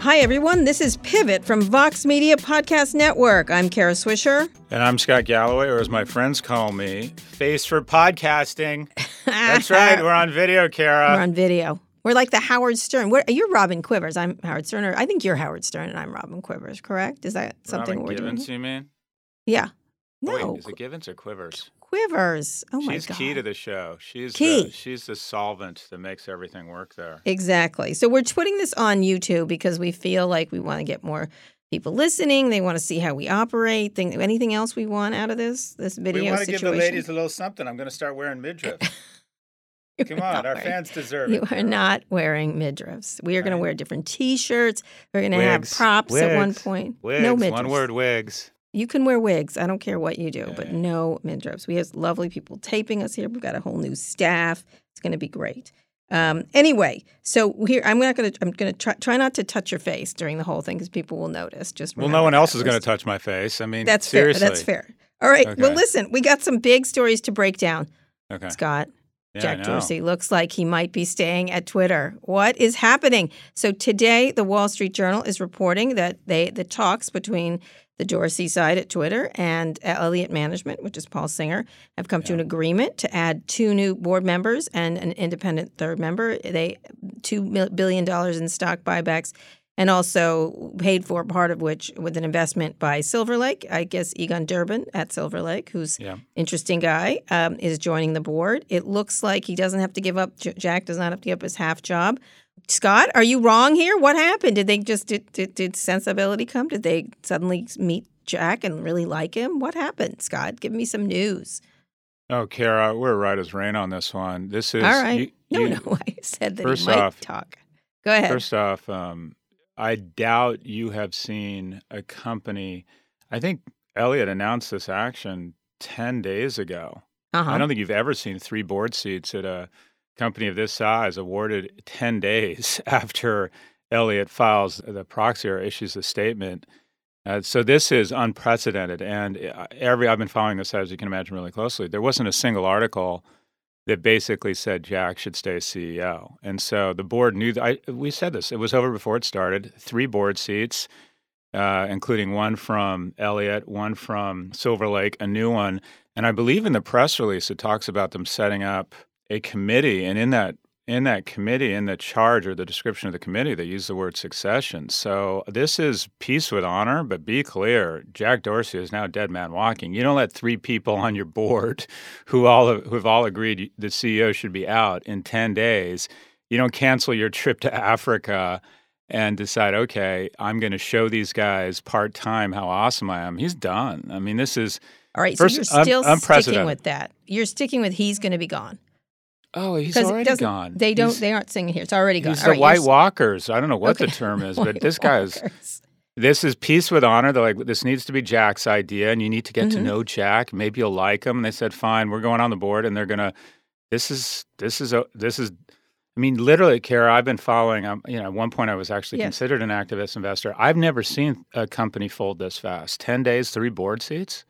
Hi, everyone. This is Pivot from Vox Media Podcast Network. I'm Kara Swisher. And I'm Scott Galloway, or as my friends call me, Face for Podcasting. That's right. We're on video, Kara. We're on video. We're like the Howard Stern. We're, you're Robin Quivers. I'm Howard Stern. Or I think you're Howard Stern and I'm Robin Quivers, correct? Is that something Robin we're Givens, doing? you mean? Yeah. No. Wait, is it Givens or Quivers? Quivers. Oh my she's God. key to the show. She's Key. The, she's the solvent that makes everything work there. Exactly. So we're putting this on YouTube because we feel like we want to get more people listening. They want to see how we operate. Think, anything else we want out of this this video we want to situation? give the ladies a little something. I'm going to start wearing midriff. Come on, our wearing- fans deserve You it. You are not wearing midriffs. We are going to wear different T-shirts. We're going to have Wigs. props at one point. Wigs, no midriffs. one word wigs. You can wear wigs. I don't care what you do, but no midriffs. We have lovely people taping us here. We've got a whole new staff. It's going to be great. Um, anyway, so here I'm not going to. I'm going to try, try not to touch your face during the whole thing because people will notice. Just Well, no one else is going to touch my face. I mean, That's seriously. fair. That's fair. All right. Well, listen, we got some big stories to break down. Okay. Scott. Yeah, Jack. Dorsey looks like he might be staying at Twitter. What is happening? So today, the Wall Street Journal is reporting that they the talks between the Dorsey side at Twitter and Elliott Management, which is Paul Singer, have come to an agreement to add two new board members and an independent third member. They two billion dollars in stock buybacks. And also paid for part of which with an investment by Silver Lake. I guess Egon Durban at Silver Lake, who's Yeah. interesting guy, um, is joining the board. It looks like he doesn't have to give up. Jack does not have to give up his half job. Scott, are you wrong here? What happened? Did they just did, did, did sensibility come? Did they suddenly meet Jack and really like him? What happened, Scott? Give me some news. Oh, Kara, we're right as rain on this one. This is All right. you- no, you- no, I said that first off- talk. Go ahead. First off, um, I doubt you have seen a company. I think Elliott announced this action 10 days ago. uh-huh. I don't think you've ever seen three board seats at a company of this size awarded 10 days after Elliott files the proxy or issues a statement. Uh, so this is unprecedented. And uh, every I've been following this, as you can imagine, really closely. There wasn't a single article that basically said Jack should stay CEO. And so the board knew that I, we said this. It was over before it started. Three board seats, uh, including one from Elliott, one from Silver Lake, a new one. And I believe in the press release it talks about them setting up a committee, and in that in that committee, in the charge or the description of the committee, they use the word succession. So this is peace with honor, but be clear: Jack Dorsey is now dead man walking. You don't let three people on your board who all who have all agreed the CEO should be out in ten days. You don't cancel your trip to Africa and decide, okay, I'm going to show these guys part time how awesome I am. He's done. I mean, this is All right. first, so you're still sticking unprecedented. with that. You're sticking with he's going to be gone. Oh, he's already gone. They don't. He's- they aren't singing here. It's already gone. He's All the right, White Walkers. I don't know what the term is, but this guy's this is peace with honor. They're like, this needs to be Jack's idea, and you need to get to Mhm. know Jack. Maybe you'll like him. And they said, fine, we're going on the board, and they're gonna. This is this is a this is. I mean, literally, Kara. I've been following. Um, you know, at one point, I was actually Yes. considered an activist investor. I've never seen a company fold this fast. Ten days, three board seats.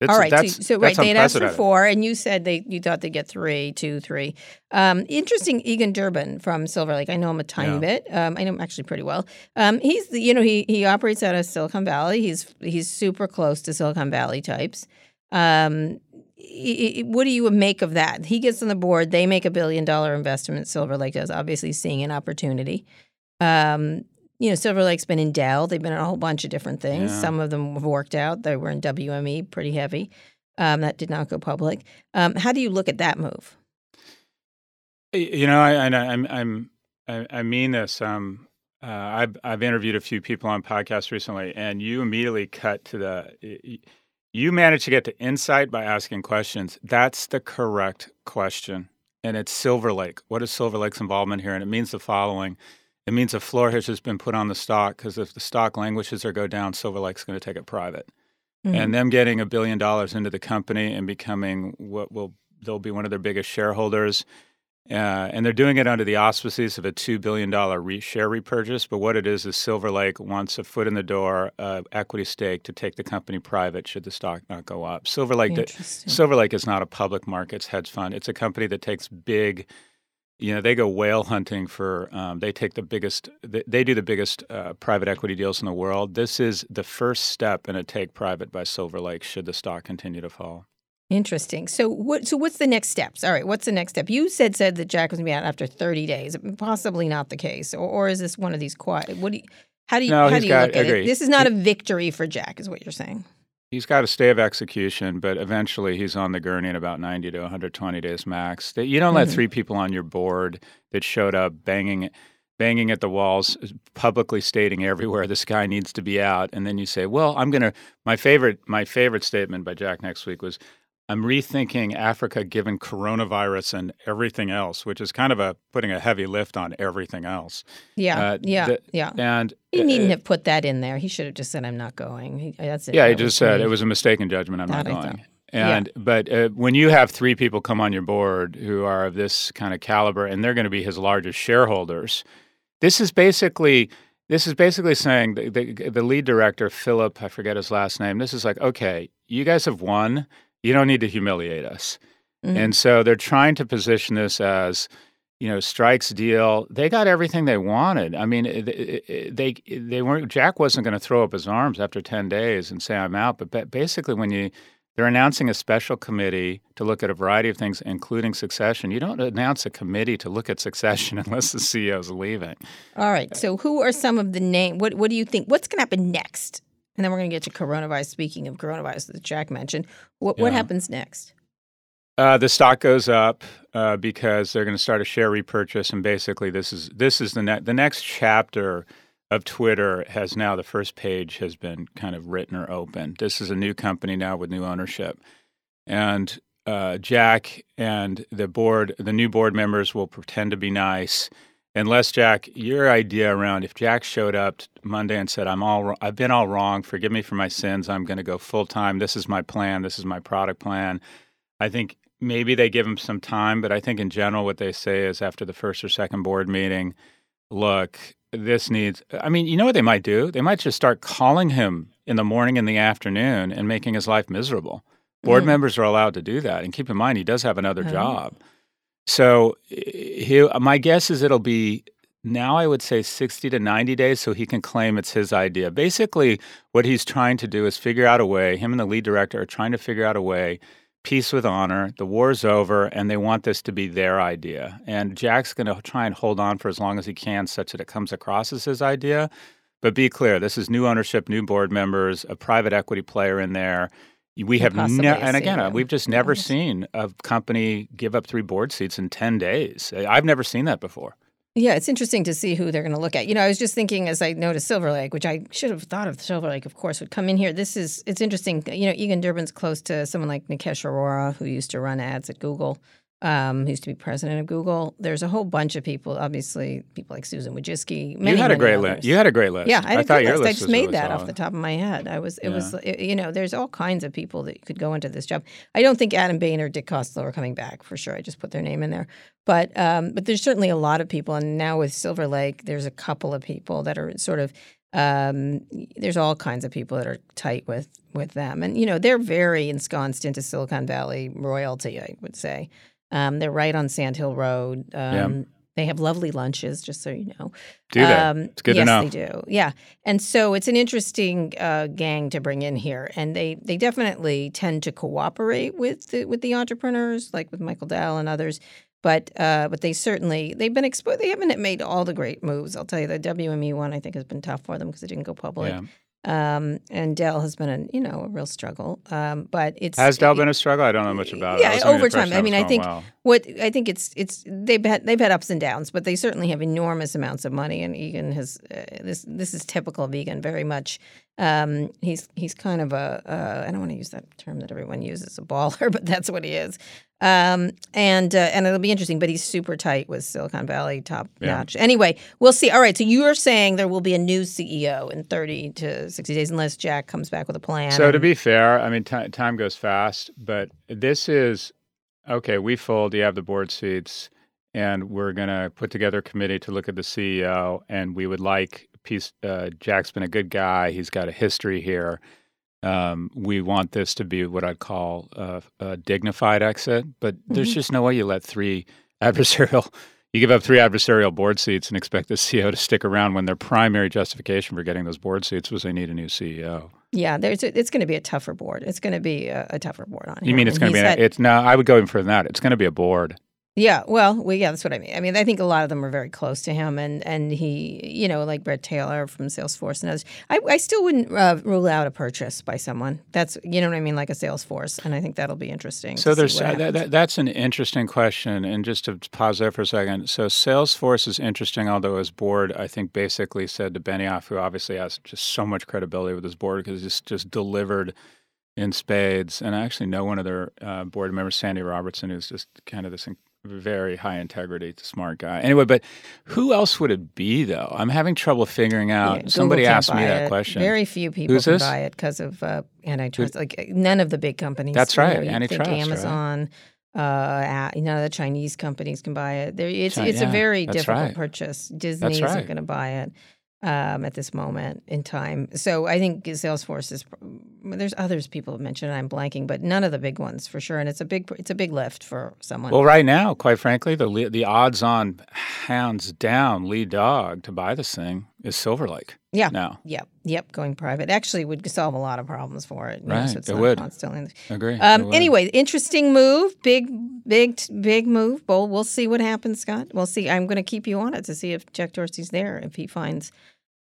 It's, All right, so, so right, they had asked for four, and you said they you thought they'd get three, two, three. Um, interesting, Egon Durban from Silver Lake. I know him a tiny Yeah. bit. Um, I know him actually pretty well. Um, he's the, you know he he operates out of Silicon Valley. He's he's super close to Silicon Valley types. Um, i- i- what do you make of that? He gets on the board. They make a billion dollar investment. Silver Lake does, obviously seeing an opportunity. Um, you know, Silver Lake's been in Dell. They've been in a whole bunch of different things. Yeah. Some of them have worked out. They were in WME, pretty heavy. Um, that did not go public. Um, how do you look at that move? You know, I, I, I'm, I'm, I, mean this. Um, uh, I've, I've interviewed a few people on podcasts recently, and you immediately cut to the. You managed to get to insight by asking questions. That's the correct question, and it's Silver Lake. What is Silver Lake's involvement here? And it means the following: It means a floor has just been put on the stock because if the stock languishes or go down, Silver Lake's going to take it private Mm-hmm. and them getting a billion dollars into the company and becoming what will they'll be one of their biggest shareholders. Uh, and they're doing it under the auspices of a $2 billion re- share repurchase. But what it is is Silver Lake wants a foot in the door, uh, equity stake to take the company private should the stock not go up. Silver Lake, Interesting. Silver Lake is not a public markets hedge fund. It's a company that takes big you know they go whale hunting for um, they take the biggest they, they do the biggest uh, private equity deals in the world. This is the first step in a take private by silver lake should the stock continue to fall. Interesting. So what so what's the next steps? All right what's the next step? You said said that jack was going to be out after 30 days. Possibly not the case or, or is this one of these quiet what do you how do you, no, how do you got, look at agree. it this is not a victory for jack is what you're saying He's got a stay of execution, but eventually he's on the gurney in about 90 to 120 days max. You don't let mm-hmm. three people on your board that showed up banging banging at the walls, publicly stating everywhere this guy needs to be out, and then you say, "Well, I'm going to." My favorite, my favorite statement by Jack next week was, I'm rethinking Africa given coronavirus and everything else, which is kind of a putting a heavy lift on everything else. Yeah, uh, yeah, the, yeah. And he needn't uh, have put that in there. He should have just said, "I'm not going." He, that's it. Yeah, that he just said it was a mistaken judgment. I'm that not going. And yeah. but uh, when you have three people come on your board who are of this kind of caliber, and they're going to be his largest shareholders, this is basically this is basically saying the, the, the lead director Philip, I forget his last name. This is like, okay, you guys have won you don't need to humiliate us. Mm-hmm. And so they're trying to position this as, you know, strikes deal. They got everything they wanted. I mean, they they weren't. Jack wasn't going to throw up his arms after ten days and say I'm out. But basically, when you they're announcing a special committee to look at a variety of things, including succession. You don't announce a committee to look at succession unless the CEO is leaving. All right. So, who are some of the name? What What do you think? What's going to happen next? And then we're going to get to coronavirus. Speaking of coronavirus that Jack mentioned, what, yeah. what happens next? Uh, the stock goes up uh, because they're going to start a share repurchase, and basically, this is this is the ne- the next chapter of Twitter has now the first page has been kind of written or open. This is a new company now with new ownership, and uh, Jack and the board, the new board members will pretend to be nice unless Jack, your idea around if Jack showed up Monday and said, "I'm all, I've been all wrong. Forgive me for my sins. I'm going to go full time. This is my plan. This is my product plan." I think maybe they give him some time, but I think in general, what they say is after the first or second board meeting, look, this needs. I mean, you know what they might do? They might just start calling him in the morning and the afternoon and making his life miserable. Board mm. members are allowed to do that, and keep in mind he does have another mm. job. So eh, he, uh, my guess is it'll be now I would say 60 to 90 days so he can claim it's his idea. Basically, what he's trying to do is figure out a way, him and the lead director are trying to figure out a way, peace with honor, the war's over, and they want this to be their idea. And Jack's going to try and hold on for as long as he can such that it comes across as his idea. But be clear, this is new ownership, new board members, a private equity player in there. We have never, and again, uh, we've just never seen a company give up three board seats in 10 days. I've never seen that before. Yeah, it's interesting to see who they're going to look at. You know, I was just thinking as I noticed Silver Lake, which I should have thought of Silver Lake, of course, would come in here. This is, it's interesting. You know, Egon Durban's close to someone like Nikesh Arora, who used to run ads at Google um, who used to be president of Google. There's a whole bunch of people, obviously, people like Susan Wojcicki. Many, you had a great list. You had a great list. Yeah, I, I thought your list. list. I just made really that solid. off the top of my head. I was, it yeah. was, it, you know, there's all kinds of people that could go into this job. I don't think Adam Bain or Dick Costolo are coming back for sure. I just put their name in there, but um, but there's certainly a lot of people, and now with Silver Lake, there's a couple of people that are sort of um, there's all kinds of people that are tight with with them, and you know they're very ensconced into Silicon Valley royalty. I would say. Um, they're right on Sand Hill Road. Um, yeah. They have lovely lunches, just so you know. Do they? Um, it's good yes, to know. Yes, they do. Yeah, and so it's an interesting uh, gang to bring in here, and they they definitely tend to cooperate with the, with the entrepreneurs, like with Michael Dell and others. But uh, but they certainly they've been exposed. They haven't made all the great moves. I'll tell you, the WME one I think has been tough for them because it didn't go public. Yeah. Um, and Dell has been a you know a real struggle. Um, but it's has Dell been a struggle? I don't know much about yeah, it. Yeah, over time. I mean, I think well. what I think it's it's they've had they've had ups and downs, but they certainly have enormous amounts of money. And Egon has uh, this this is typical of Egon very much. Um, he's he's kind of a uh, I don't want to use that term that everyone uses a baller, but that's what he is. Um, and uh, and it'll be interesting, but he's super tight with Silicon Valley, top yeah. notch. Anyway, we'll see. All right, so you are saying there will be a new CEO in thirty to sixty days, unless Jack comes back with a plan. So and... to be fair, I mean, t- time goes fast, but this is okay. We fold. You have the board seats, and we're going to put together a committee to look at the CEO, and we would like. Piece, uh, Jack's been a good guy. He's got a history here um, we want this to be what I'd call a, a dignified exit, but mm-hmm. there's just no way you let three adversarial, you give up three adversarial board seats and expect the CEO to stick around when their primary justification for getting those board seats was they need a new CEO. Yeah, there's it's going to be a tougher board. It's going to be a, a tougher board on him. You mean it's going to be? Had, it's no. I would go even further than that. It's going to be a board. Yeah, well, yeah, that's what I mean. I mean, I think a lot of them are very close to him, and and he, you know, like Bret Taylor from Salesforce and others. I, I still wouldn't uh, rule out a purchase by someone. That's you know what I mean, like a Salesforce, and I think that'll be interesting. So there's uh, that, that's an interesting question, and just to pause there for a second. So Salesforce is interesting, although his board, I think, basically said to Benioff, who obviously has just so much credibility with his board because he's just delivered in spades. And I actually know one of their uh, board members, Sandy Robertson, who's just kind of this very high integrity, smart guy. Anyway, but who else would it be though? I'm having trouble figuring out. Yeah, Somebody asked me that it. question. Very few people Who's can this? buy it because of uh, antitrust. Who? Like none of the big companies. That's right. You antitrust. Think Amazon. Right? Uh, none of the Chinese companies can buy it. There, it's China, it's yeah, a very difficult right. purchase. Disney right. isn't going to buy it um, at this moment in time. So I think Salesforce is. There's others people have mentioned. I'm blanking, but none of the big ones for sure. And it's a big it's a big lift for someone. Well, right now, quite frankly, the the odds on hands down lead dog to buy this thing is Silver Lake. Yeah. Now. Yep. Yep. Going private actually would solve a lot of problems for it. Right. so it would. Constantly. Agree. Um, anyway, interesting move. Big, big, big move. Well, we'll see what happens, Scott. We'll see. I'm going to keep you on it to see if Jack Dorsey's there. If he finds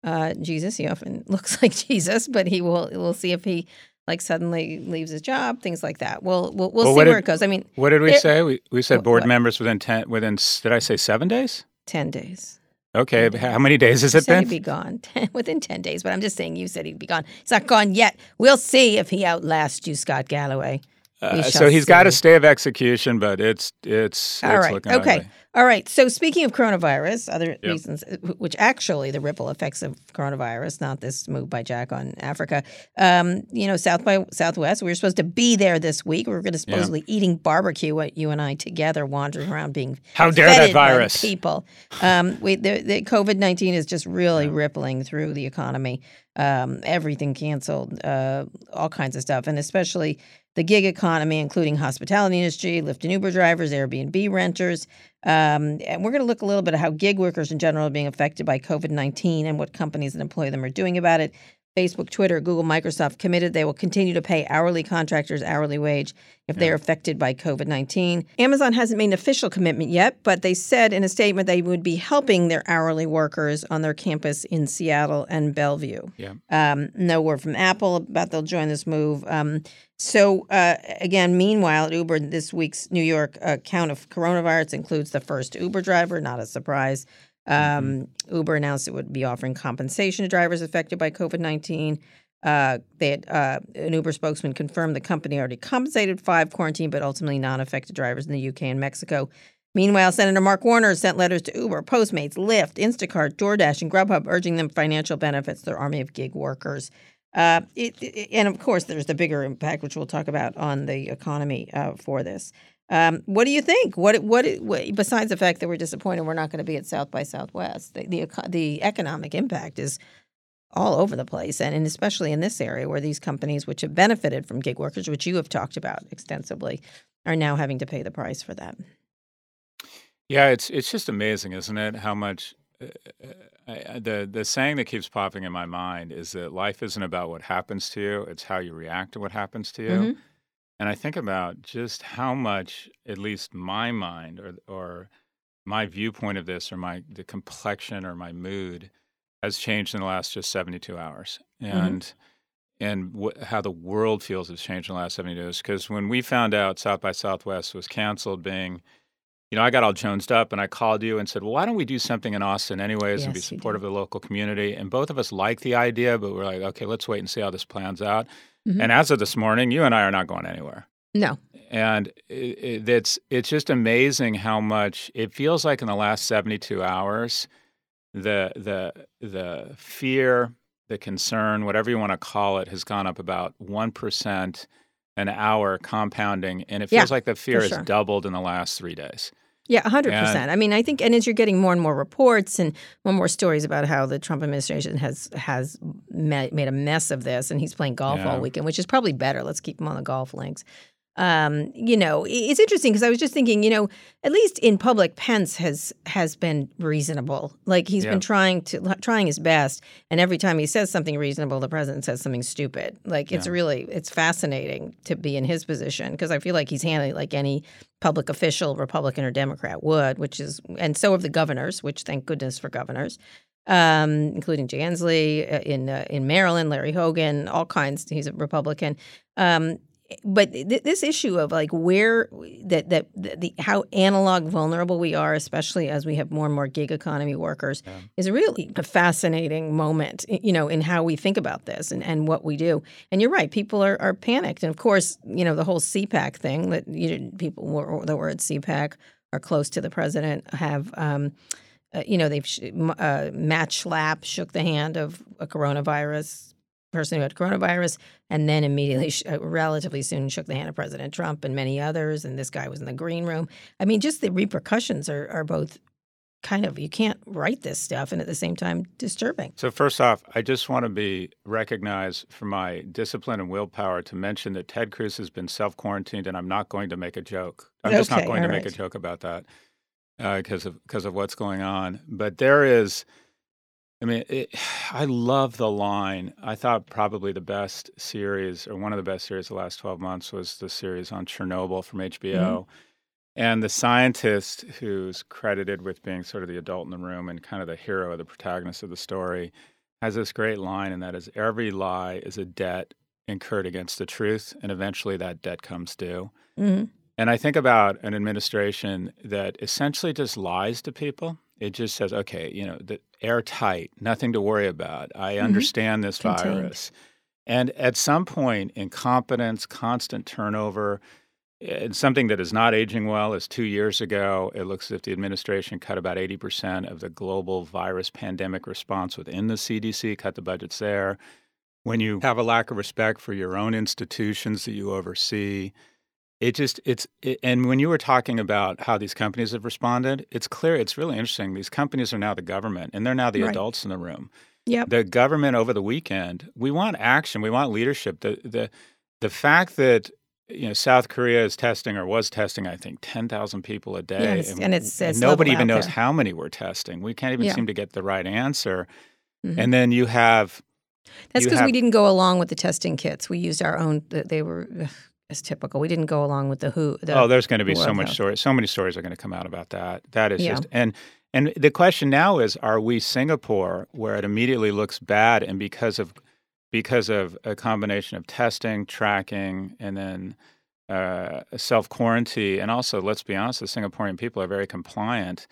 uh, Jesus, he often looks like Jesus, but he will. We'll see if he like suddenly leaves his job, things like that. We'll we'll, we'll, well see where it goes. I mean, what did we say? We we said board what? members within ten within. Did I say seven days? Ten days. Okay, how many days has it been? He'd be gone within ten days, but I'm just saying you said he'd be gone. He's not gone yet. We'll see if he outlasts you, Scott Galloway. Uh, so he's see. got a stay of execution, but it's it's all it's right. okay, ugly. all right. So speaking of coronavirus, other yep. reasons, uh, which actually the ripple effects of coronavirus, not this move by Jack on Africa. Um, you know, South by Southwest. We were supposed to be there this week. We were going to supposedly yeah. eating barbecue, what you and I together, wandering around being how dare that virus people. Um, we the, the COVID nineteen is just really yeah. rippling through the economy. Um, everything canceled, uh, all kinds of stuff, and especially the gig economy, including hospitality industry, Lyft and Uber drivers, Airbnb renters. Um, and we're going to look a little bit at how gig workers in general are being affected by COVID 19 and what companies that employ them are doing about it. Facebook, Twitter, Google, Microsoft committed they will continue to pay hourly contractors hourly wage if yeah. they are affected by COVID 19. Amazon hasn't made an official commitment yet, but they said in a statement they would be helping their hourly workers on their campus in Seattle and Bellevue. Yeah. Um, no word from Apple about they'll join this move. Um, so, uh, again, meanwhile, at Uber, this week's New York uh, count of coronavirus includes the first Uber driver, not a surprise. Um, mm-hmm. Uber announced it would be offering compensation to drivers affected by COVID 19. Uh, they had, uh, an Uber spokesman confirmed the company already compensated five quarantine but ultimately non affected drivers in the UK and Mexico. Meanwhile, Senator Mark Warner sent letters to Uber, Postmates, Lyft, Instacart, DoorDash, and Grubhub urging them financial benefits to their army of gig workers. Uh, it, it, and of course, there's the bigger impact, which we'll talk about on the economy uh, for this. Um, what do you think? What, what, what besides the fact that we're disappointed we're not going to be at South by Southwest, the, the, the economic impact is all over the place, and, and especially in this area where these companies, which have benefited from gig workers, which you have talked about extensively, are now having to pay the price for that. Yeah, it's it's just amazing, isn't it? How much uh, I, the the saying that keeps popping in my mind is that life isn't about what happens to you; it's how you react to what happens to you. Mm-hmm. And I think about just how much, at least my mind or or my viewpoint of this, or my the complexion or my mood, has changed in the last just seventy two hours, and mm-hmm. and wh- how the world feels has changed in the last seventy two hours. Because when we found out South by Southwest was canceled, being you know, I got all jonesed up and I called you and said, well, why don't we do something in Austin anyways yes, and be supportive of the local community? And both of us like the idea, but we're like, okay, let's wait and see how this plans out. Mm-hmm. And as of this morning, you and I are not going anywhere. No. And it, it, it's it's just amazing how much it feels like in the last 72 hours, the the the fear, the concern, whatever you want to call it, has gone up about one percent an hour compounding, and it feels yeah, like the fear sure. has doubled in the last three days. Yeah, 100%. And, I mean, I think, and as you're getting more and more reports and more and more stories about how the Trump administration has has made a mess of this and he's playing golf yeah. all weekend, which is probably better. Let's keep him on the golf links. Um, you know, it's interesting because I was just thinking, you know, at least in public, Pence has has been reasonable. Like he's yeah. been trying to trying his best, and every time he says something reasonable, the president says something stupid. Like it's yeah. really it's fascinating to be in his position because I feel like he's handling like any public official, Republican or Democrat, would, which is, and so have the governors, which thank goodness for governors. Um, including Jay Inslee uh, in uh, in Maryland, Larry Hogan, all kinds. He's a Republican. Um, but th- this issue of like where that that the, the, how analog vulnerable we are, especially as we have more and more gig economy workers, yeah. is really a fascinating moment. You know, in how we think about this and, and what we do. And you're right, people are, are panicked. And of course, you know the whole CPAC thing that you people were, that were at CPAC are close to the president have. Um, uh, you know, they've uh, Matt Schlapp shook the hand of a coronavirus person who had coronavirus, and then immediately, uh, relatively soon, shook the hand of President Trump and many others. And this guy was in the green room. I mean, just the repercussions are, are both kind of you can't write this stuff and at the same time disturbing. So first off, I just want to be recognized for my discipline and willpower to mention that Ted Cruz has been self-quarantined and I'm not going to make a joke. I'm okay, just not going to right. make a joke about that because uh, of because of what's going on. But there is I mean, it, I love the line. I thought probably the best series, or one of the best series, the last 12 months was the series on Chernobyl from HBO. Mm-hmm. And the scientist who's credited with being sort of the adult in the room and kind of the hero, the protagonist of the story, has this great line, and that is every lie is a debt incurred against the truth, and eventually that debt comes due. Mm-hmm. And I think about an administration that essentially just lies to people it just says, okay, you know, the airtight, nothing to worry about. I mm-hmm. understand this Contained. virus. And at some point, incompetence, constant turnover, and something that is not aging well is two years ago. It looks as if the administration cut about 80% of the global virus pandemic response within the CDC, cut the budgets there. When you have a lack of respect for your own institutions that you oversee, it just it's it, and when you were talking about how these companies have responded it's clear it's really interesting these companies are now the government and they're now the right. adults in the room yeah the government over the weekend we want action we want leadership the the the fact that you know South Korea is testing or was testing I think 10,000 people a day yes, and, and, it's, and nobody even knows there. how many we're testing we can't even yeah. seem to get the right answer mm-hmm. and then you have that's because we didn't go along with the testing kits. We used our own. They were is typical. We didn't go along with the WHO. The oh, there's going to be so much story. So many stories are going to come out about that. That is yeah. just and and the question now is: Are we Singapore, where it immediately looks bad, and because of because of a combination of testing, tracking, and then uh, self quarantine, and also, let's be honest, the Singaporean people are very compliant.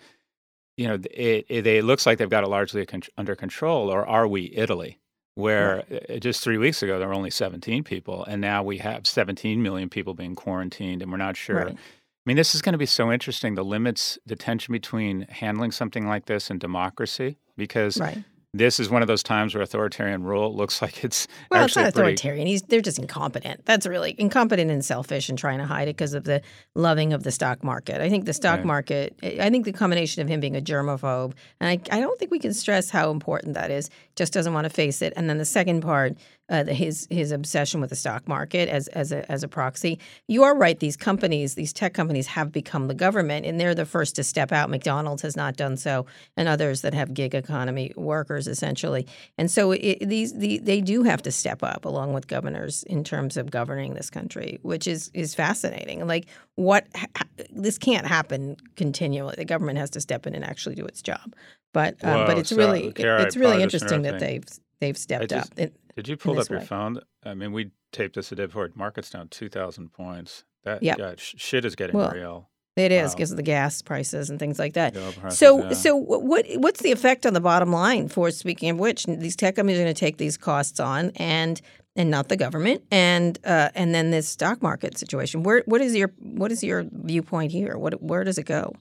You know, it, it, it looks like they've got it largely under control. Or are we Italy? Where right. Uh, just three weeks ago there were only 17 people, and now we have 17 million people being quarantined, and we're not sure. Right. I mean, this is going to be so interesting the limits, the tension between handling something like this and democracy, because right this is one of those times where authoritarian rule looks like it's well, it's not authoritarian. Pretty... He's they're just incompetent. That's really incompetent and selfish and trying to hide it because of the loving of the stock market. I think the stock right. market. I think the combination of him being a germaphobe, and I, I don't think we can stress how important that is. Just doesn't want to face it. And then the second part uh, his his obsession with the stock market as as a, as a proxy. You are right; these companies, these tech companies, have become the government, and they're the first to step out. McDonald's has not done so, and others that have gig economy workers essentially. And so it, these the, they do have to step up along with governors in terms of governing this country, which is is fascinating. Like what ha- this can't happen continually. The government has to step in and actually do its job. But um, but it's so, really Kara, it's really interesting that they've they've stepped just, up. It, did you pull up your way. phone? I mean, we taped this a day before. Market's down two thousand points. That yep. shit is getting well, real. It is because wow. of the gas prices and things like that. Prices, so, yeah. so what what's the effect on the bottom line? For speaking of which, these tech companies are going to take these costs on, and and not the government, and uh, and then this stock market situation. Where what is your what is your viewpoint here? What where does it go?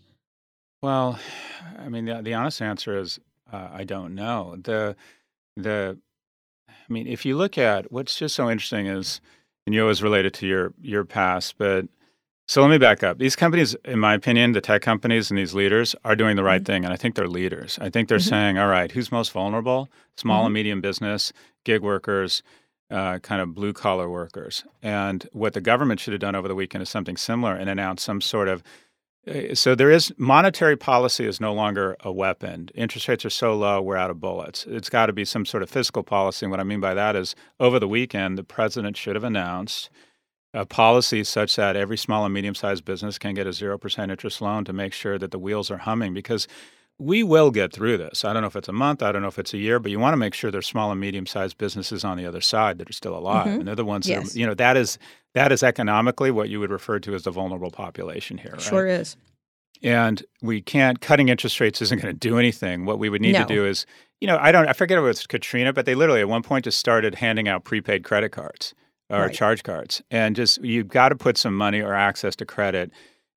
Well, I mean, the, the honest answer is uh, I don't know. the the I mean, if you look at what's just so interesting is, and you always related to your your past, but so let me back up. These companies, in my opinion, the tech companies and these leaders are doing the right mm-hmm. thing, and I think they're leaders. I think they're mm-hmm. saying, all right, who's most vulnerable? Small mm-hmm. and medium business, gig workers, uh, kind of blue collar workers. And what the government should have done over the weekend is something similar and announced some sort of so there is monetary policy is no longer a weapon. Interest rates are so low, we're out of bullets. It's got to be some sort of fiscal policy. And what I mean by that is over the weekend, the president should have announced a policy such that every small and medium sized business can get a 0% interest loan to make sure that the wheels are humming because we will get through this. I don't know if it's a month, I don't know if it's a year, but you want to make sure there's small and medium sized businesses on the other side that are still alive. Mm-hmm. And they're the ones yes. that are, you know, that is that is economically what you would refer to as the vulnerable population here. Right? Sure is. And we can't cutting interest rates isn't going to do anything. What we would need no. to do is, you know, I don't I forget if it was Katrina, but they literally at one point just started handing out prepaid credit cards or right. charge cards. And just you've got to put some money or access to credit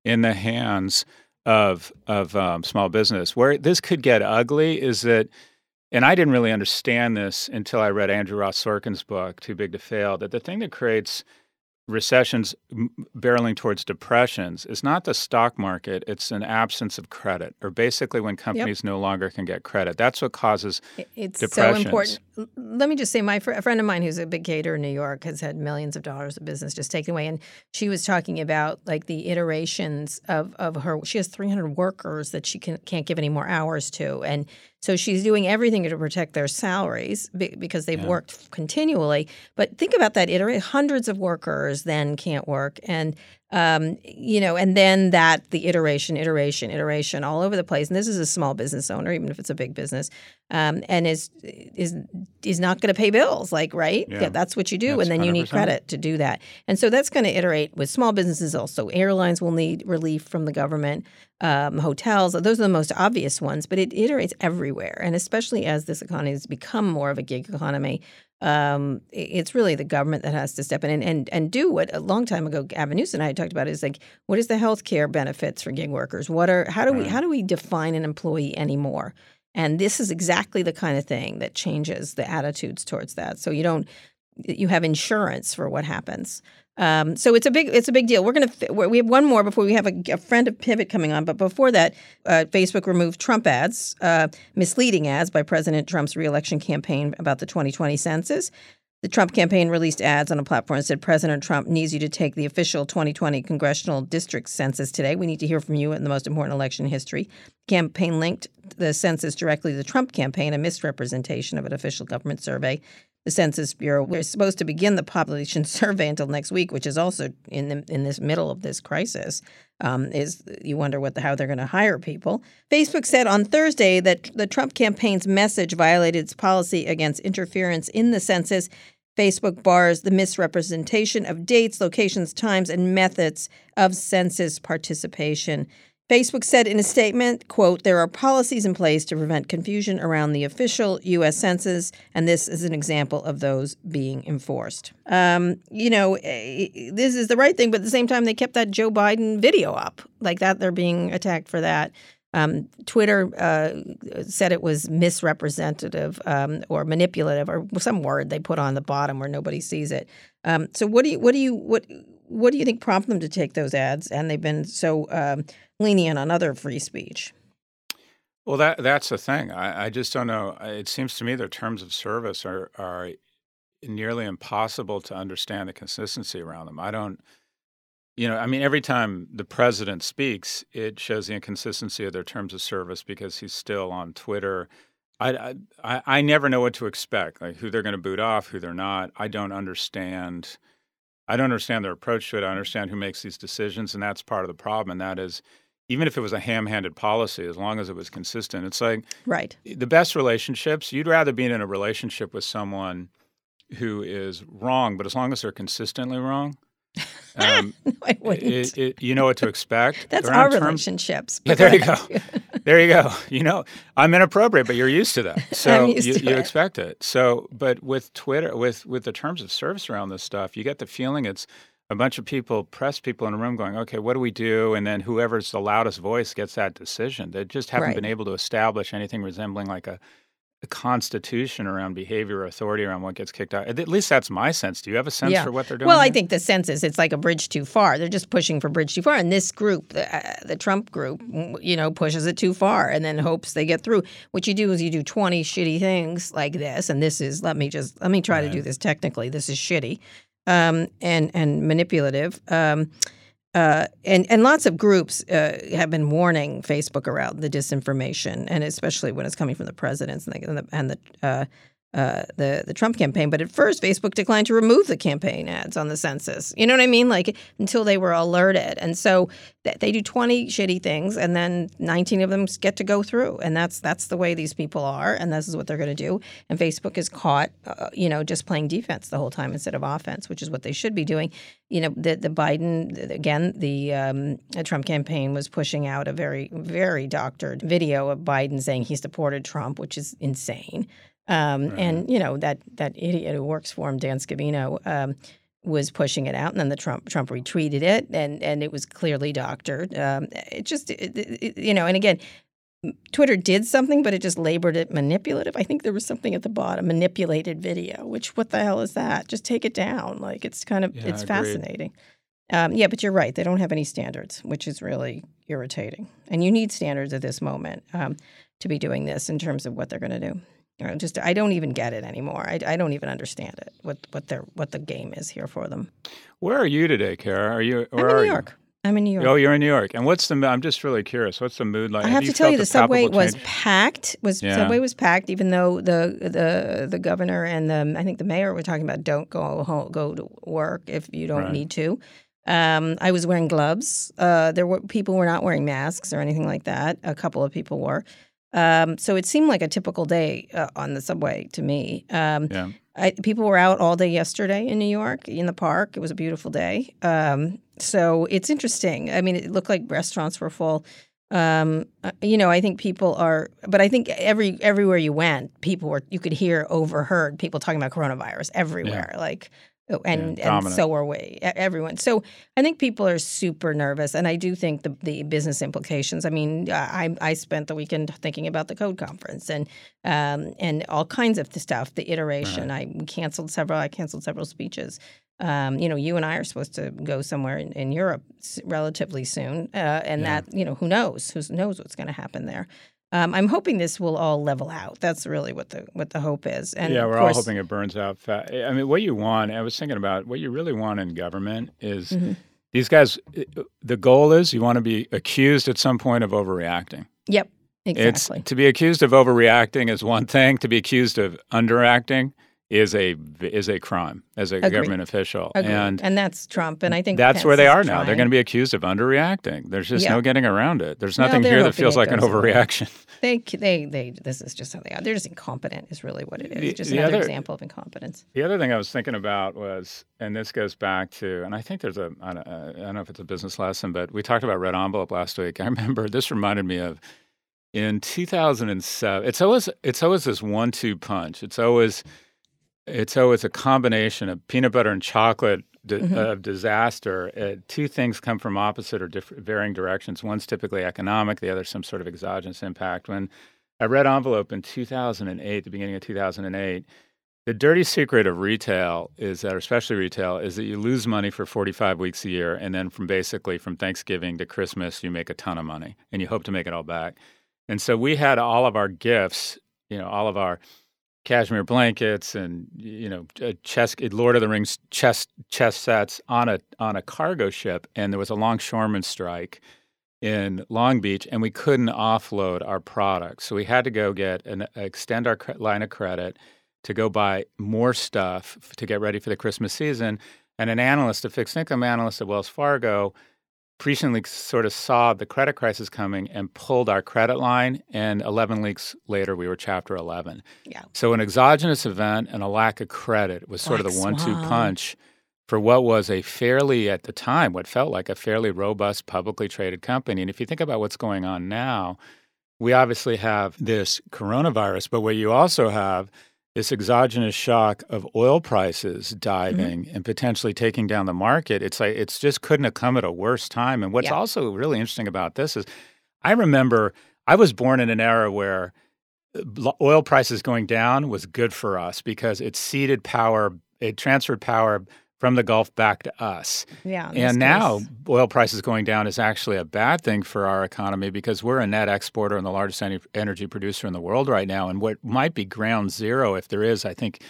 in the hands of of um, small business. Where this could get ugly is that, and I didn't really understand this until I read Andrew Ross Sorkin's book, Too Big to Fail. That the thing that creates recessions barreling towards depressions is not the stock market it's an absence of credit or basically when companies yep. no longer can get credit. That's what causes it's so important let me just say my fr- a friend of mine who's a big caterer in new york has had millions of dollars of business just taken away and she was talking about like the iterations of, of her she has 300 workers that she can, can't give any more hours to and so she's doing everything to protect their salaries because they've yeah. worked continually. But think about that iterate hundreds of workers then can't work and um, you know, and then that the iteration, iteration, iteration all over the place. And this is a small business owner, even if it's a big business, um, and is is is not going to pay bills. Like, right? Yeah. yeah that's what you do, that's and then you 100%. need credit to do that. And so that's going to iterate with small businesses. Also, airlines will need relief from the government. Um, hotels, those are the most obvious ones, but it iterates everywhere. And especially as this economy has become more of a gig economy, um, it's really the government that has to step in and, and, and do what a long time ago Gavin Newsom and I had talked about is like what is the health care benefits for gig workers? What are how do we how do we define an employee anymore? And this is exactly the kind of thing that changes the attitudes towards that. So you don't you have insurance for what happens. Um, so it's a big it's a big deal. We're gonna we have one more before we have a, a friend of Pivot coming on, but before that, uh, Facebook removed Trump ads, uh, misleading ads by President Trump's reelection campaign about the 2020 census. The Trump campaign released ads on a platform that said President Trump needs you to take the official 2020 congressional district census today. We need to hear from you in the most important election in history. The campaign linked the census directly to the Trump campaign, a misrepresentation of an official government survey the Census Bureau. We're supposed to begin the population survey until next week, which is also in the, in this middle of this crisis. Um, is you wonder what the, how they're going to hire people? Facebook said on Thursday that the Trump campaign's message violated its policy against interference in the census. Facebook bars the misrepresentation of dates, locations, times, and methods of census participation. Facebook said in a statement, quote, there are policies in place to prevent confusion around the official U.S. Census, and this is an example of those being enforced. Um, you know, eh, this is the right thing, but at the same time, they kept that Joe Biden video up. Like that, they're being attacked for that. Um, Twitter uh, said it was misrepresentative um, or manipulative, or some word they put on the bottom where nobody sees it. Um, so, what do you, what do you, what, what do you think prompted them to take those ads? And they've been so um, lenient on other free speech. Well, that that's the thing. I, I just don't know. It seems to me their terms of service are are nearly impossible to understand the consistency around them. I don't. You know, I mean, every time the president speaks, it shows the inconsistency of their terms of service because he's still on Twitter. I, I, I never know what to expect, like who they're going to boot off, who they're not. I don't understand I don't understand their approach to it. I understand who makes these decisions, and that's part of the problem. And that is, even if it was a ham-handed policy, as long as it was consistent, it's like right. The best relationships, you'd rather be in a relationship with someone who is wrong, but as long as they're consistently wrong, um, no, I wouldn't. It, it, you know what to expect. That's our term- relationships. Yeah, there you go. there you go. You know, I'm inappropriate, but you're used to that, so you, you expect it. So, but with Twitter, with with the terms of service around this stuff, you get the feeling it's a bunch of people, press people in a room, going, "Okay, what do we do?" And then whoever's the loudest voice gets that decision. They just haven't right. been able to establish anything resembling like a constitution around behavior, authority around what gets kicked out. At least that's my sense. Do you have a sense Yeah. for what they're doing? Well, I here? think the sense is it's like a bridge too far. They're just pushing for bridge too far, and this group, the, uh, the Trump group, you know, pushes it too far, and then hopes they get through. What you do is you do twenty shitty things like this, and this is let me just let me try to do this technically. This is shitty, um, and and manipulative. Um, uh, and and lots of groups uh, have been warning Facebook around the disinformation, and especially when it's coming from the presidents and the and the, and the uh, uh, the the Trump campaign. But at first, Facebook declined to remove the campaign ads on the census. You know what I mean? Like until they were alerted, and so th- they do twenty shitty things, and then nineteen of them get to go through, and that's that's the way these people are, and this is what they're going to do. And Facebook is caught, uh, you know, just playing defense the whole time instead of offense, which is what they should be doing. You know, the the Biden again, the um, the Trump campaign was pushing out a very very doctored video of Biden saying he supported Trump, which is insane. Um, And you know that that idiot who works for him, Dan Scavino, um, was pushing it out, and then the Trump Trump retweeted it, and and it was clearly doctored. Um, it just it, it, you know, and again. Twitter did something, but it just labored it manipulative. I think there was something at the bottom, manipulated video. Which what the hell is that? Just take it down. Like it's kind of Yeah, it's agreed. fascinating. Um, yeah, but you're right. They don't have any standards, which is really irritating. And you need standards at this moment um, to be doing this in terms of what they're going to do. You know, just I don't even get it anymore. I, I don't even understand it. What what their what the game is here for them. Where are you today, Kara? Are you? I'm in are New you? York. I'm in New York. Oh, you're in New York. And what's the? I'm just really curious. What's the mood like? I have to tell you, a the subway was change? packed. Was Yeah. subway was packed, even though the the the governor and the I think the mayor were talking about don't go home, go to work if you don't Right. need to. Um, I was wearing gloves. Uh, there were people were not wearing masks or anything like that. A couple of people were. Um, so it seemed like a typical day uh, on the subway to me. Um, Yeah. I, people were out all day yesterday in New York in the park. It was a beautiful day. Um, so it's interesting. I mean, it looked like restaurants were full. Um, uh, you know, I think people are, but I think every everywhere you went, people were. You could hear, overheard people talking about coronavirus everywhere. Like, oh, and and so are we. Everyone. So I think people are super nervous, and I do think the the business implications. I mean, I I spent the weekend thinking about the code conference and um, and all kinds of the stuff. The iteration. I canceled several. I canceled several speeches. Um, you know, you and I are supposed to go somewhere in, in Europe s- relatively soon, uh, and Yeah. that you know, who knows? Who knows what's going to happen there? Um, I'm hoping this will all level out. That's really what the what the hope is. And yeah, we're course, all hoping it burns out fast. I mean, what you want, I was thinking about what you really want in government is Mhm. these guys, the goal is you want to be accused at some point of overreacting. Yep, exactly. It's to be accused of overreacting is one thing. To be accused of underacting is a is a crime as a Agreed. government official. Agreed. And And, that's Trump. And I think that's Pence where they are now. They're going to be accused of underreacting. There's just Yeah. no getting around it. There's nothing they're here that feels like an overreaction. They they they. This is just how they are. They're just incompetent. Is really what it is. The- just the another other- example of incompetence. The other thing I was thinking about was, and this goes back to, and I think there's a, I don't, uh, I don't know if it's a business lesson, but we talked about RedEnvelope last week. I remember this reminded me of in 2007. It's always, it's always this one-two punch. It's always, it's always a combination of peanut butter and chocolate di- Mhm. of disaster. Uh, two things come from opposite or different, varying directions. One's typically economic, the other some sort of exogenous impact. When I read envelope in 2008, the beginning of 2008. The dirty secret of retail is that, or especially retail, is that you lose money for 45 weeks a year, and then from basically from Thanksgiving to Christmas, you make a ton of money, and you hope to make it all back. And so we had all of our gifts, you know, all of our cashmere blankets and you know chess Lord of the Rings chess chess sets on a on a cargo ship, and there was a longshoreman strike in Long Beach, and we couldn't offload our products, so we had to go get an extend our line of credit to go buy more stuff to get ready for the Christmas season. And an analyst, a fixed income analyst at Wells Fargo, presciently sort of saw the credit crisis coming and pulled our credit line. And 11 weeks later, we were Chapter 11. Yeah. So an exogenous event and a lack of credit was sort of the one-two punch for what was a fairly, at the time, what felt like a fairly robust publicly traded company. And if you think about what's going on now, we obviously have this coronavirus, but what you also have this exogenous shock of oil prices mm-hmm. diving and potentially taking down the market. It's like it's just couldn't have come at a worse time. And what's Yeah. also really interesting about this is I remember I was born in an era where uh, oil prices going down was good for us because it ceded power, it transferred power from the Gulf back to us. Yeah. And now case. oil prices going down is actually a bad thing for our economy because we're a net exporter and the largest energy producer in the world right now. And what might be ground zero, if there is, I think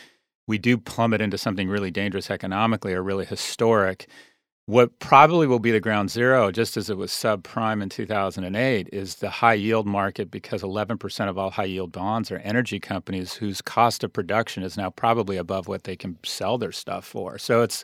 we do plummet into something really dangerous economically or really historic what probably will be the ground zero, just as it was subprime in 2008, is the high yield market because 11% of all high yield bonds are energy companies whose cost of production is now probably above what they can sell their stuff for. So it's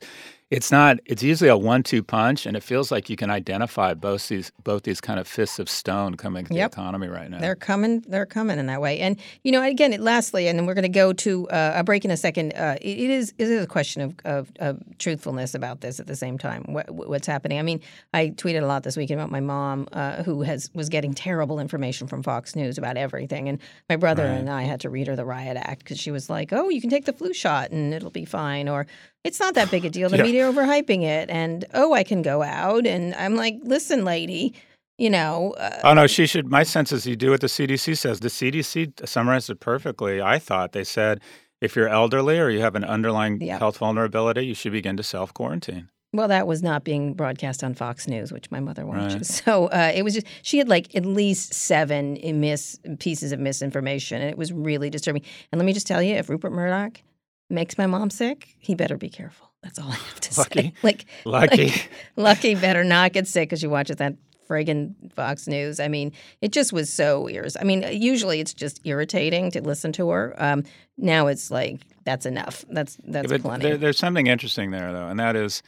it's not it's usually a one-two punch and it feels like you can identify both these both these kind of fists of stone coming to yep. the economy right now. They're coming they're coming in that way. And you know again lastly and then we're going to go to uh, a break in a second uh, it, it is it is a question of, of, of, truthfulness about this at the same time. What, what's happening? I mean i tweeted a lot this weekend about my mom uh, who has was getting terrible information from fox news about everything. And my brother right. and i had to read her the riot act because she was like oh you can take the flu shot and it'll be fine or it's not that big a deal. The yeah. media overhyping it, and oh, I can go out, and I'm like, listen, lady, you know. Uh, oh no, she should. My sense is you do what the CDC says. The CDC summarized it perfectly. I thought they said if you're elderly or you have an underlying yeah. health vulnerability, you should begin to self quarantine. Well, that was not being broadcast on Fox News, which my mother watches. Right. So uh, it was just she had like at least seven mis pieces of misinformation, and it was really disturbing. And let me just tell you, if Rupert Murdoch makes my mom sick, he better be careful. That's all I have to lucky. say. Like lucky, like, lucky better not get sick because she watches that friggin' Fox News. I mean, it just was so ears. I mean, usually it's just irritating to listen to her. Um, now it's like that's enough. That's that's yeah, plenty. There, there's something interesting there though, and that is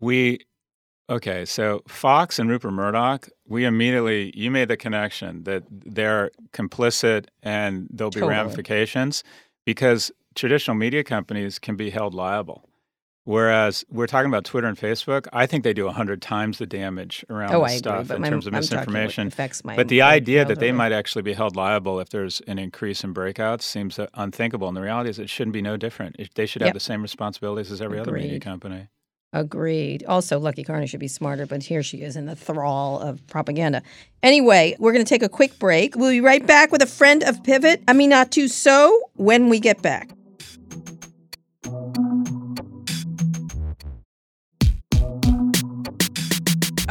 we. Okay, so Fox and Rupert Murdoch, we immediately you made the connection that they're complicit and there'll be totally. ramifications because traditional media companies can be held liable. Whereas we're talking about Twitter and Facebook, I think they do hundred times the damage around oh, this stuff agree, in terms of I'm misinformation. My, but the idea that they might actually be held liable if there's an increase in breakouts seems uh, unthinkable. And the reality is, it shouldn't be no different. They should have yep. the same responsibilities as every Agreed. other media company. Agreed. Also, Lucky Carney should be smarter, but here she is in the thrall of propaganda. Anyway, we're going to take a quick break. We'll be right back with a friend of Pivot, Aminatou Sow, when we get back.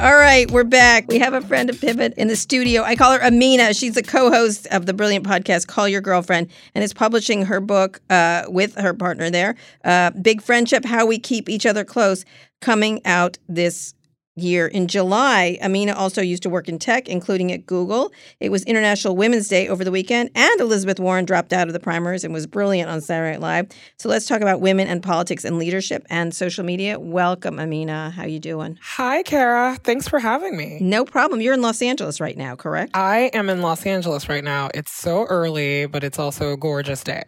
All right, we're back. We have a friend of Pivot in the studio. I call her Amina. She's a co-host of the brilliant podcast Call Your Girlfriend and is publishing her book uh, with her partner there, uh, Big Friendship: How We Keep Each Other Close, coming out this year. In July, Amina also used to work in tech, including at Google. It was International Women's Day over the weekend, and Elizabeth Warren dropped out of the primaries and was brilliant on Saturday Night Live. So let's talk about women and politics and leadership and social media. Welcome, Amina. How you doing? Hi, Kara. Thanks for having me. No problem. You're in Los Angeles right now, correct? I am in Los Angeles right now. It's so early, but it's also a gorgeous day.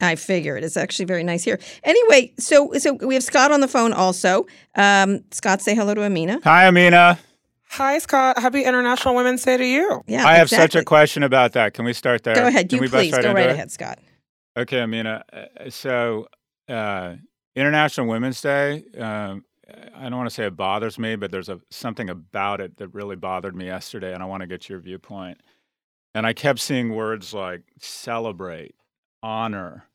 I figured it's actually very nice here. Anyway, so so we have Scott on the phone also. Um, Scott, say hello to Amina. Hi, Amina. Hi, Scott. Happy International Women's Day to you. Yeah, I have exactly. such a question about that. Can we start there? Go ahead. Can you please go right ahead, Scott. Okay, Amina. Uh, so, uh, International Women's Day. Um, I don't want to say it bothers me, but there's a something about it that really bothered me yesterday, and I want to get your viewpoint. And I kept seeing words like celebrate, honor,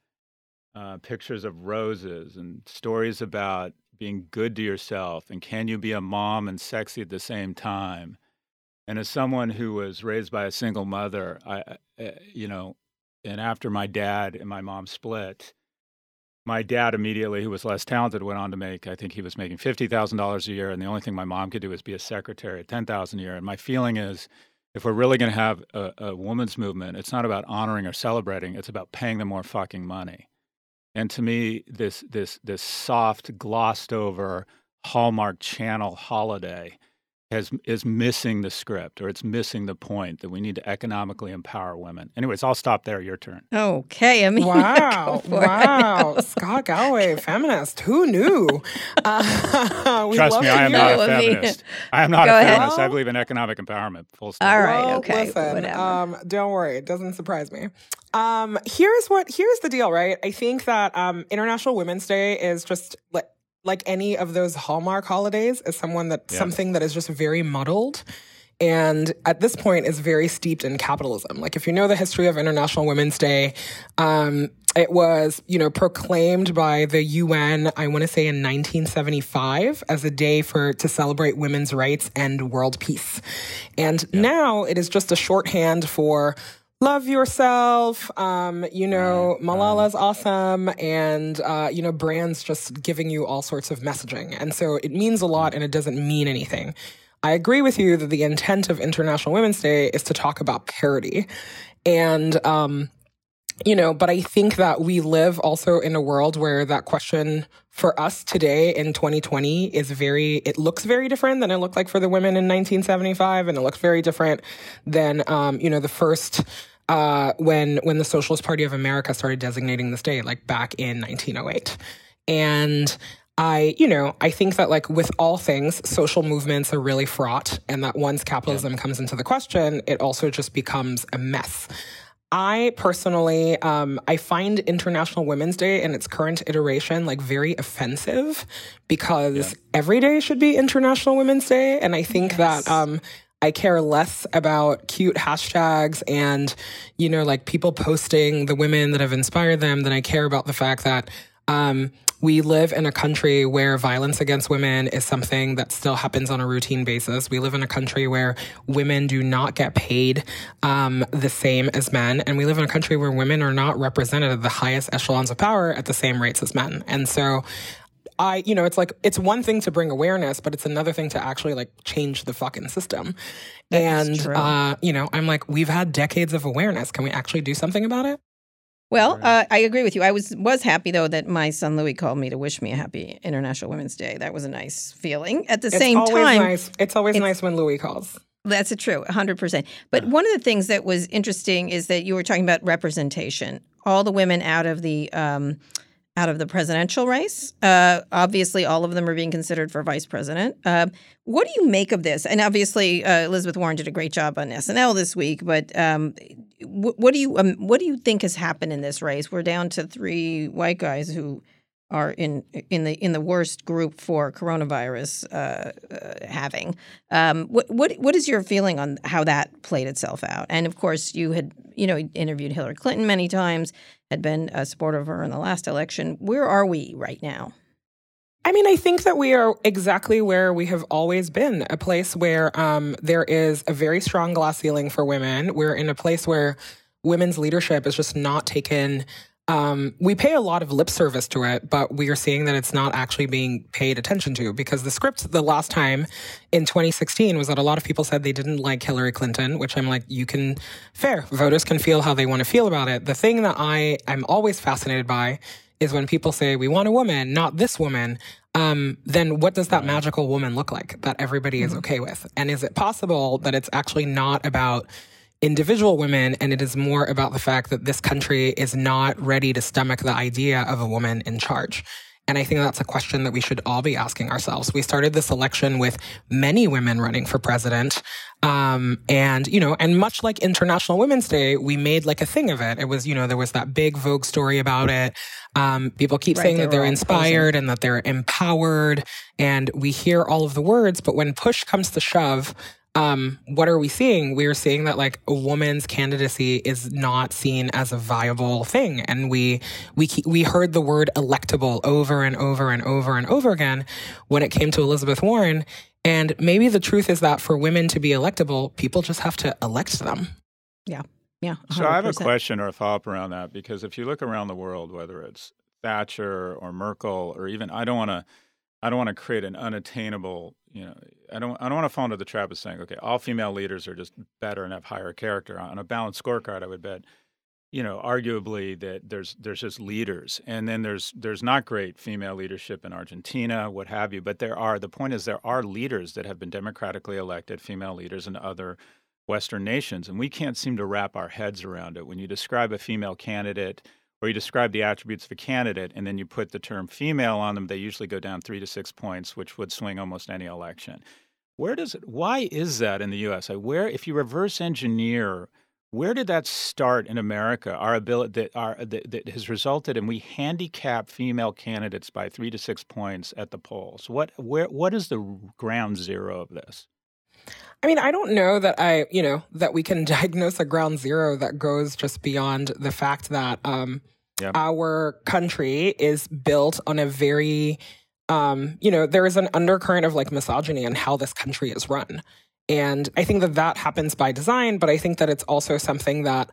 uh, pictures of roses, and stories about being good to yourself and can you be a mom and sexy at the same time. And as someone who was raised by a single mother, I, uh, you know, and after my dad and my mom split, my dad immediately, who was less talented, went on to make. I think he was making fifty thousand dollars a year, and the only thing my mom could do was be a secretary at ten thousand a year. And my feeling is, if we're really going to have a, a women's movement, it's not about honoring or celebrating; it's about paying them more fucking money. And to me, this this this soft, glossed over Hallmark Channel holiday has is missing the script or it's missing the point that we need to economically empower women. Anyways, I'll stop there. Your turn. Okay. I mean, wow, wow, Scott Galloway, feminist. Who knew? Uh, Trust me, I am not a feminist. I am not Go a ahead. feminist. I believe in economic empowerment. Full stop. All right. Well, okay. Listen, um, don't worry. It doesn't surprise me. Um, here's what. Here's the deal. Right. I think that um, International Women's Day is just like like any of those Hallmark holidays, as someone that yeah. something that is just very muddled. and at this point is very steeped in capitalism. Like if you know the history of International Women's Day, um, it was, you know, proclaimed by the UN, I want to say in 1975 as a day for to celebrate women's rights and world peace. And yeah. now it is just a shorthand for love yourself. Um, you know, Malala's awesome, and uh, you know, brands just giving you all sorts of messaging, and so it means a lot, and it doesn't mean anything. I agree with you that the intent of International Women's Day is to talk about parity, and um, you know, but I think that we live also in a world where that question for us today in 2020 is very, it looks very different than it looked like for the women in 1975. And it looks very different than, um, you know, the first uh, when when the Socialist Party of America started designating this day, like back in 1908. And I, you know, I think that like with all things, social movements are really fraught, and that once capitalism yeah. comes into the question, it also just becomes a mess. I personally, um, I find International Women's Day in its current iteration like very offensive because yeah. every day should be International Women's Day, and I think yes. that um, I care less about cute hashtags and, you know, like people posting the women that have inspired them than I care about the fact that um, we live in a country where violence against women is something that still happens on a routine basis. We live in a country where women do not get paid um, the same as men. And we live in a country where women are not represented at the highest echelons of power at the same rates as men. And so I, you know, it's like it's one thing to bring awareness, but it's another thing to actually like change the fucking system. That and uh, you know, I'm like, we've had decades of awareness. Can we actually do something about it? Well, uh, I agree with you. I was was happy though that my son Louis called me to wish me a happy International Women's Day. That was a nice feeling. At the it's same time, nice. it's always it's, nice when Louis calls. That's a true, 100%. But one of the things that was interesting is that you were talking about representation. All the women out of the um, out of the presidential race. Uh, obviously, all of them are being considered for vice president. Uh, what do you make of this? And obviously, uh, Elizabeth Warren did a great job on SNL this week. But um, wh- what do you um, what do you think has happened in this race? We're down to three white guys who are in in the in the worst group for coronavirus uh, uh, having. Um, what what what is your feeling on how that played itself out? And of course, you had you know interviewed Hillary Clinton many times, had been a supporter of her in the last election. Where are we right now? I mean, I think that we are exactly where we have always been a place where um, there is a very strong glass ceiling for women. We're in a place where women's leadership is just not taken um, we pay a lot of lip service to it, but we are seeing that it's not actually being paid attention to because the script the last time in 2016 was that a lot of people said they didn't like Hillary Clinton, which I'm like, you can, fair. Voters can feel how they want to feel about it. The thing that I am always fascinated by is when people say, we want a woman, not this woman. Um, then what does that magical woman look like that everybody is mm-hmm. okay with? And is it possible that it's actually not about individual women, and it is more about the fact that this country is not ready to stomach the idea of a woman in charge. And I think that's a question that we should all be asking ourselves. We started this election with many women running for president. Um, and, you know, and much like International Women's Day, we made like a thing of it. It was, you know, there was that big Vogue story about it. Um, people keep right, saying they that they're inspired and that they're empowered. And we hear all of the words, but when push comes to shove, um, what are we seeing? We're seeing that like a woman's candidacy is not seen as a viable thing, and we we we heard the word electable over and over and over and over again when it came to Elizabeth Warren. And maybe the truth is that for women to be electable, people just have to elect them. Yeah, yeah. 100%. So I have a question or a thought around that because if you look around the world, whether it's Thatcher or Merkel or even I don't want to I don't want to create an unattainable, you know, I don't I don't want to fall into the trap of saying, okay, all female leaders are just better and have higher character. On a balanced scorecard, I would bet, you know, arguably that there's there's just leaders, and then there's there's not great female leadership in Argentina, what have you. But there are the point is there are leaders that have been democratically elected, female leaders in other Western nations, and we can't seem to wrap our heads around it. When you describe a female candidate where you describe the attributes of a candidate and then you put the term female on them, they usually go down three to six points, which would swing almost any election. Where does it, why is that in the US? Where, if you reverse engineer, where did that start in America? Our ability that, our, that, that has resulted in we handicap female candidates by three to six points at the polls. What, where, what is the ground zero of this? I mean, I don't know that I, you know, that we can diagnose a ground zero that goes just beyond the fact that um, yep. our country is built on a very, um, you know, there is an undercurrent of like misogyny in how this country is run. And I think that that happens by design, but I think that it's also something that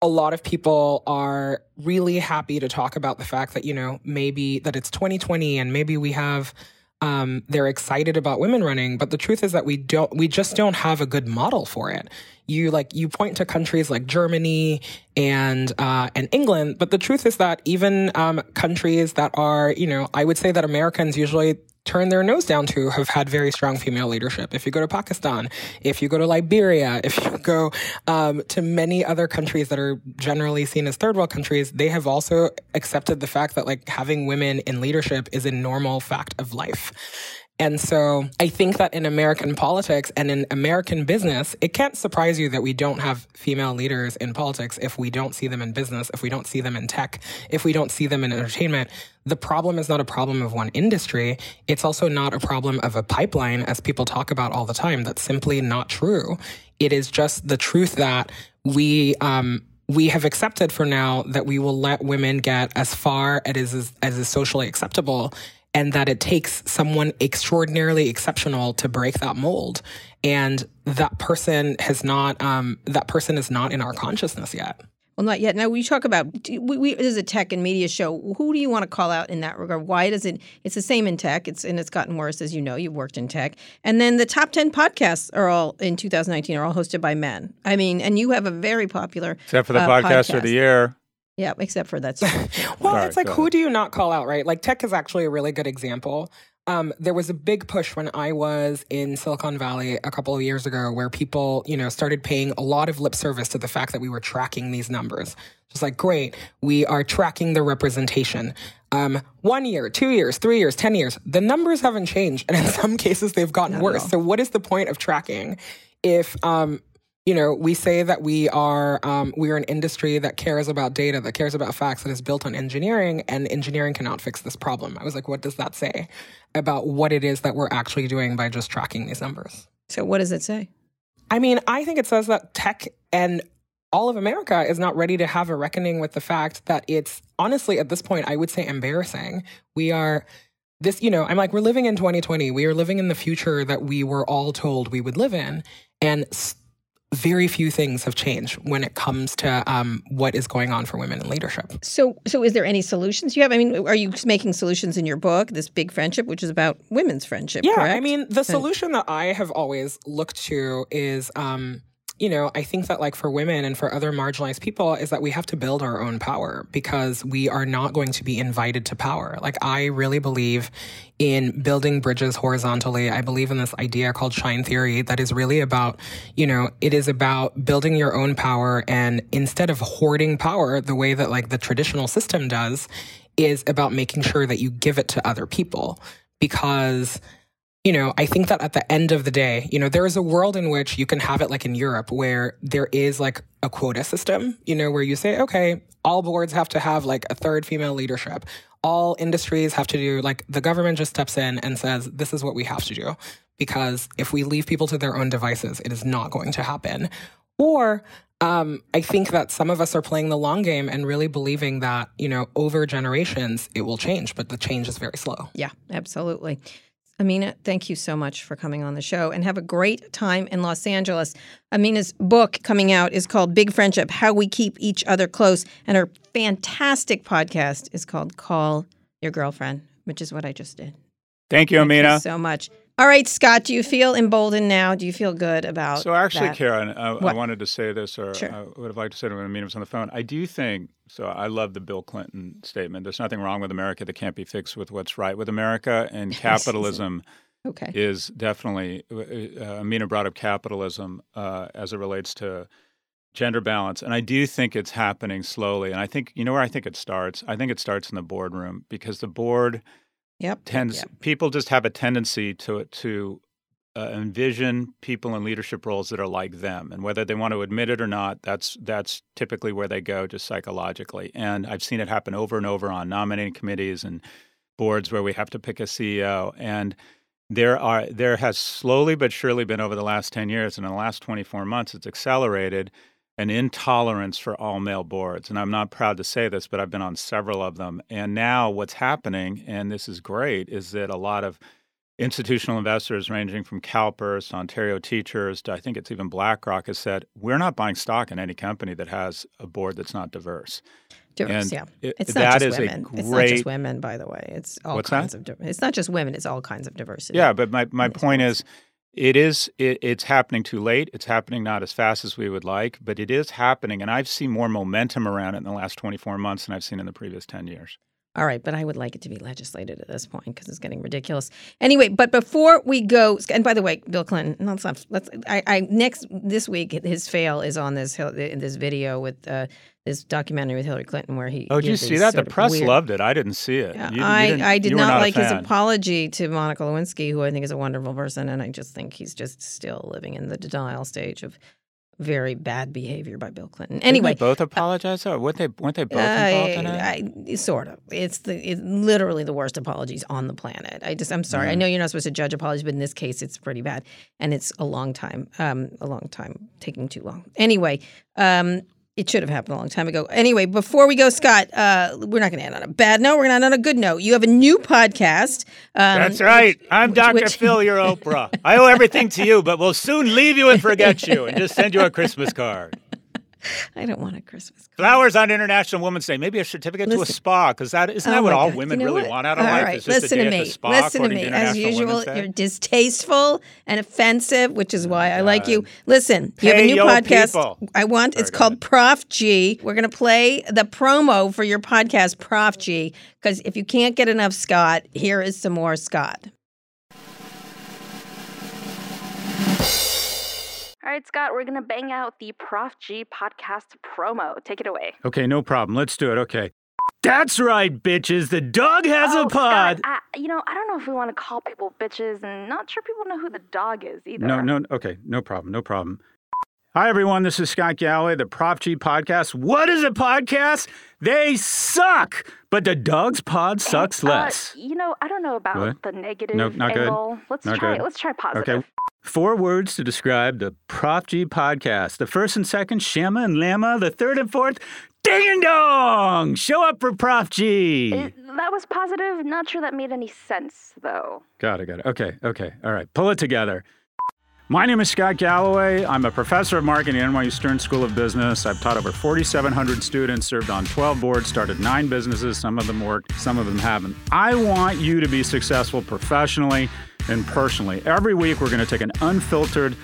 a lot of people are really happy to talk about the fact that, you know, maybe that it's 2020 and maybe we have um, they're excited about women running, but the truth is that we don't, we just don't have a good model for it. You like you point to countries like Germany and uh, and England, but the truth is that even um, countries that are, you know, I would say that Americans usually turn their nose down to have had very strong female leadership. If you go to Pakistan, if you go to Liberia, if you go um, to many other countries that are generally seen as third world countries, they have also accepted the fact that like having women in leadership is a normal fact of life. And so I think that in American politics and in American business, it can't surprise you that we don't have female leaders in politics if we don't see them in business, if we don't see them in tech, if we don't see them in entertainment. The problem is not a problem of one industry. It's also not a problem of a pipeline, as people talk about all the time. That's simply not true. It is just the truth that we, um, we have accepted for now that we will let women get as far as is, as is socially acceptable and that it takes someone extraordinarily exceptional to break that mold. And that person has not, um, that person is not in our consciousness yet. Well, not yet. Now we talk about we, we, this is a tech and media show. Who do you want to call out in that regard? Why does it? It's the same in tech. It's and it's gotten worse, as you know. You've worked in tech, and then the top ten podcasts are all in 2019 are all hosted by men. I mean, and you have a very popular except for the uh, podcast, podcast of the year. Yeah, except for that. well, Sorry, it's like who do you not call out, right? Like tech is actually a really good example. Um, there was a big push when I was in Silicon Valley a couple of years ago where people, you know, started paying a lot of lip service to the fact that we were tracking these numbers. Just like, great, we are tracking the representation. Um, one year, two years, three years, 10 years, the numbers haven't changed. And in some cases, they've gotten Not worse. So what is the point of tracking if um, you know, we say that we are um, we are an industry that cares about data, that cares about facts, that is built on engineering, and engineering cannot fix this problem. I was like, what does that say about what it is that we're actually doing by just tracking these numbers? So, what does it say? I mean, I think it says that tech and all of America is not ready to have a reckoning with the fact that it's honestly at this point, I would say embarrassing. We are this, you know, I'm like, we're living in 2020. We are living in the future that we were all told we would live in. And very few things have changed when it comes to um, what is going on for women in leadership. So, so is there any solutions you have? I mean, are you making solutions in your book, this big friendship, which is about women's friendship? Yeah, correct? I mean, the solution that I have always looked to is. Um, you know, I think that like for women and for other marginalized people is that we have to build our own power because we are not going to be invited to power. Like I really believe in building bridges horizontally. I believe in this idea called shine theory that is really about, you know, it is about building your own power and instead of hoarding power the way that like the traditional system does is about making sure that you give it to other people because you know, I think that at the end of the day, you know, there is a world in which you can have it like in Europe where there is like a quota system, you know, where you say, okay, all boards have to have like a third female leadership. All industries have to do like the government just steps in and says, this is what we have to do. Because if we leave people to their own devices, it is not going to happen. Or um, I think that some of us are playing the long game and really believing that, you know, over generations it will change, but the change is very slow. Yeah, absolutely. Amina, thank you so much for coming on the show and have a great time in Los Angeles. Amina's book coming out is called Big Friendship How We Keep Each Other Close, and her fantastic podcast is called Call Your Girlfriend, which is what I just did. Thank you, Amina. Thank you so much. All right, Scott, do you feel emboldened now? Do you feel good about So actually, that? Karen, I, I, wanted to say this, or sure. I would have liked to say it when Amina was on the phone. I do think, so I love the Bill Clinton statement. There's nothing wrong with America that can't be fixed with what's right with America, and capitalism okay. is definitely, uh, uh, Amina brought up capitalism uh, as it relates to gender balance. And I do think it's happening slowly. And I think, you know where I think it starts? I think it starts in the boardroom because the board – Yep. Tends yep. people just have a tendency to to uh, envision people in leadership roles that are like them, and whether they want to admit it or not, that's that's typically where they go, just psychologically. And I've seen it happen over and over on nominating committees and boards where we have to pick a CEO. And there are there has slowly but surely been over the last 10 years and in the last 24 months it's accelerated an intolerance for all male boards and i'm not proud to say this but i've been on several of them and now what's happening and this is great is that a lot of institutional investors ranging from CalPERS to Ontario Teachers to I think it's even BlackRock has said we're not buying stock in any company that has a board that's not diverse. Diverse, And yeah. it- It's not just women. It's not just women, by the way. It's all What's that? kinds of. It's not just women. It's all kinds of diversity. Yeah, but my, my point is it is it, it's happening too late. It's happening not as fast as we would like, but it is happening and I've seen more momentum around it in the last 24 months than I've seen in the previous 10 years. All right, but I would like it to be legislated at this point because it's getting ridiculous. Anyway, but before we go, and by the way, Bill Clinton, let's. Let's. I, I next this week his fail is on this in this video with uh, this documentary with Hillary Clinton where he. Oh, did you see that? The press weird- loved it. I didn't see it. Yeah, You- you I, I did not, not like his apology to Monica Lewinsky, who I think is a wonderful person, and I just think he's just still living in the denial stage of very bad behavior by Bill Clinton. Anyway, both apologize though? Weren't they weren't they both involved in it? I, sort of. It's the it's literally the worst apologies on the planet. I just I'm sorry. I know you're not supposed to judge apologies, but in this case, it's pretty bad, and it's a long time. Um, a long time taking too long. Anyway, um. It should have happened a long time ago. Anyway, before we go, Scott, uh, we're not going to end on a bad note. We're going to end on a good note. You have a new podcast. Um, That's right. I'm which- Dr. which- Phil, your Oprah. I owe everything to you, but we'll soon leave you and forget you and just send you a Christmas card. I don't want a Christmas. card. Flowers on International Women's Day. Maybe a certificate to a spa, because that isn't Oh that what all God. women You know really what? want out of All life? right, listen a to me. spa, listen to me. As usual, you're distasteful and offensive, which is why I like you. Oh God. Listen, you have a new podcast. people. I want. Sorry, it's go called. Prof G. We're going to play the promo for your podcast, Prof G. Because if you can't get enough Scott, here is some more Scott. All right, Scott, we're going to bang out the Prof G podcast promo. Take it away. Okay, no problem. Let's do it. Okay. That's right, bitches. The dog has oh, a pod. Scott, I, you know, I don't know if we want to call people bitches, and not sure people know who the dog is either. No, no, okay, no problem, no problem. Hi, everyone. This is Scott Galloway, the Prof G podcast. What is a podcast? They suck, but the dog's pod sucks Uh, less. you know, I don't know about What? the negative No, not good. Let's Not try. good. Let's try positive. Okay. Four words to describe the Prof G podcast. The first and second, Shama and Lama. The third and fourth, Ding and Dong. Show up for Prof G. It- that was positive. Not sure that made any sense though. Got it, got it. Okay, okay. All right. Pull it together. My name is Scott Galloway. I'm a professor of marketing at NYU Stern School of Business. I've taught over 4,700 students, served on 12 boards, started nine businesses. Some of them worked, some of them haven't. I want you to be successful professionally and personally. Every week, we're going to take an unfiltered,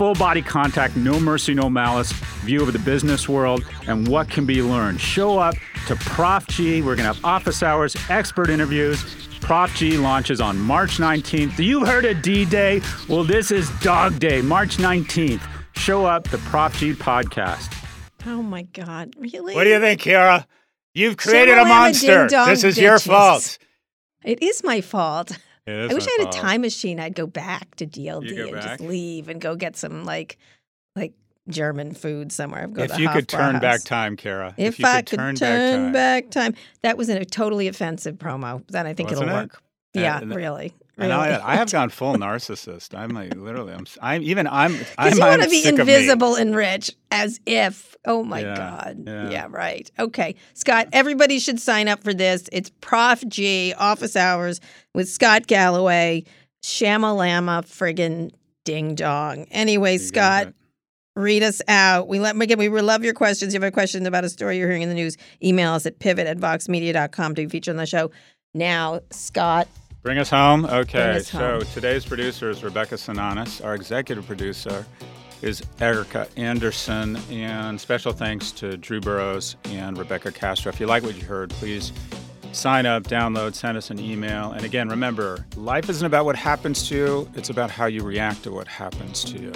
full body contact, no mercy, no malice view of the business world and what can be learned. Show up to Prof G. We're going to have office hours, expert interviews. Prof G launches on March 19th. You heard of D Day? Well, this is Dog Day, March 19th. Show up the Prof G podcast. Oh my God! Really? What do you think, Kara? You've created a monster. This is your fault. It is my fault. Is I wish I had a time machine. I'd go back to DLD and back? just leave and go get some like like German food somewhere. Go If to you could turn Hofbrauhaus. back time, Kara. If, you I could could turn, back time. time. That was a totally offensive promo. Then I think Wasn't it'll it? work. Yeah, And- really. And really. I, I have gone full narcissist. I'm like literally. I'm. I'm even. I'm. I'm. Because you want to be sick of me. invisible and rich, as if. Oh my Yeah, God. yeah. right. Okay. Scott, everybody should sign up for this. It's Prof G, office hours with Scott Galloway, Shamalama, friggin' ding dong. Anyway, You Scott, read us out. We let again, we love your questions. If you have a question about a story you're hearing in the news, email us at pivot at voxmedia.com to be featured on the show. Now, Scott, Bring us home. Okay. us so home. today's producer is Rebecca Sananis. Our executive producer is Erica Anderson. And special thanks to Drew Burrows and Rebecca Castro. If you like what you heard, please sign up, download, send us an email. And again, remember, life isn't about what happens to you, it's about how you react to what happens to you.